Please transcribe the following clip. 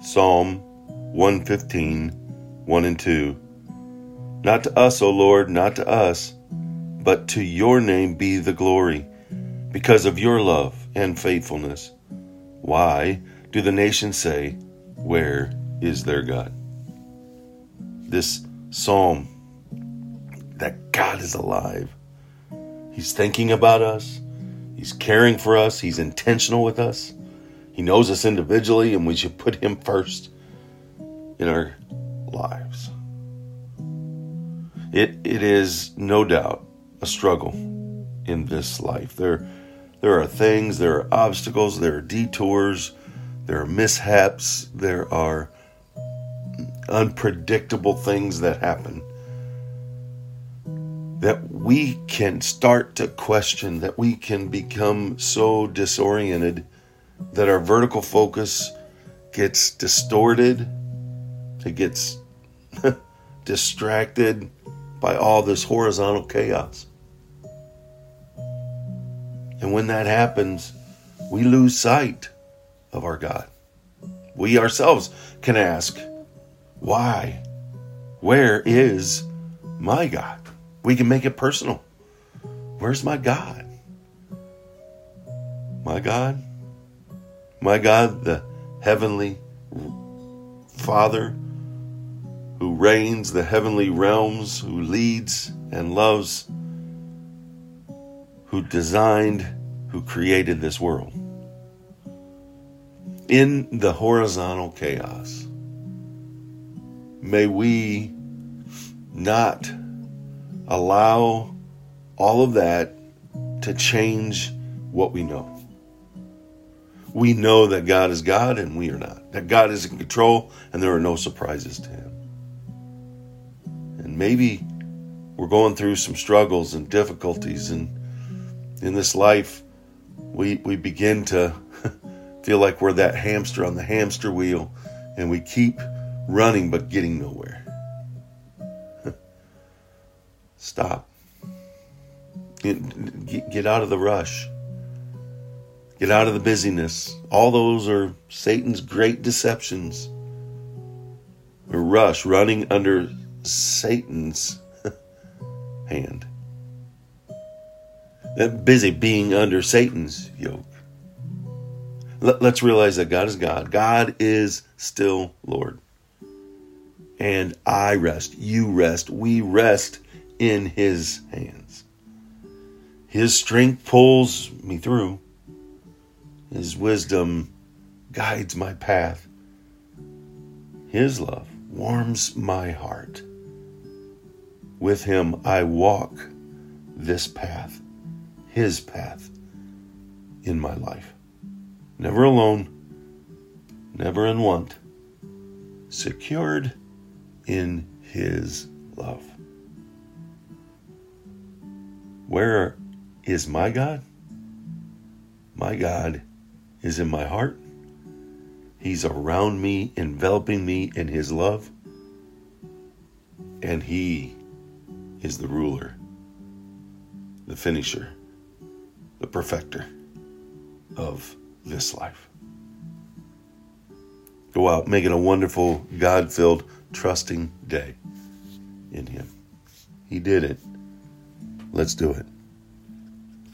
Psalm 115, 1 and 2. Not to us, O Lord, not to us, but to your name be the glory, because of your love and faithfulness. Why do the nations say, Where is their God? This psalm that God is alive. He's thinking about us, He's caring for us, He's intentional with us. He knows us individually, and we should put Him first in our lives. It, it is no doubt a struggle in this life. There, there are things, there are obstacles, there are detours, there are mishaps, there are unpredictable things that happen that we can start to question, that we can become so disoriented that our vertical focus gets distorted, it gets distracted by all this horizontal chaos. And when that happens, we lose sight of our God. We ourselves can ask, why? Where is my God? We can make it personal. Where's my God? My God my God, the heavenly Father who reigns the heavenly realms, who leads and loves, who designed, who created this world. In the horizontal chaos, may we not allow all of that to change what we know we know that God is God and we are not. That God is in control and there are no surprises to him. And maybe we're going through some struggles and difficulties and in this life we we begin to feel like we're that hamster on the hamster wheel and we keep running but getting nowhere. Stop. Get, get out of the rush Get out of the busyness. All those are Satan's great deceptions. Rush, running under Satan's hand. That busy being under Satan's yoke. Let, us realize that God is God. God is still Lord. And I rest, you rest, we rest in His hands. His strength pulls me through. His wisdom guides my path. His love warms my heart. With Him I walk this path, His path in my life. Never alone, never in want, secured in His love. Where is my God? My God is in my heart. He's around me, enveloping me in His love. And He is the ruler, the finisher, the perfecter of this life. Go out, make it a wonderful, God filled, trusting day in Him. He did it. Let's do it.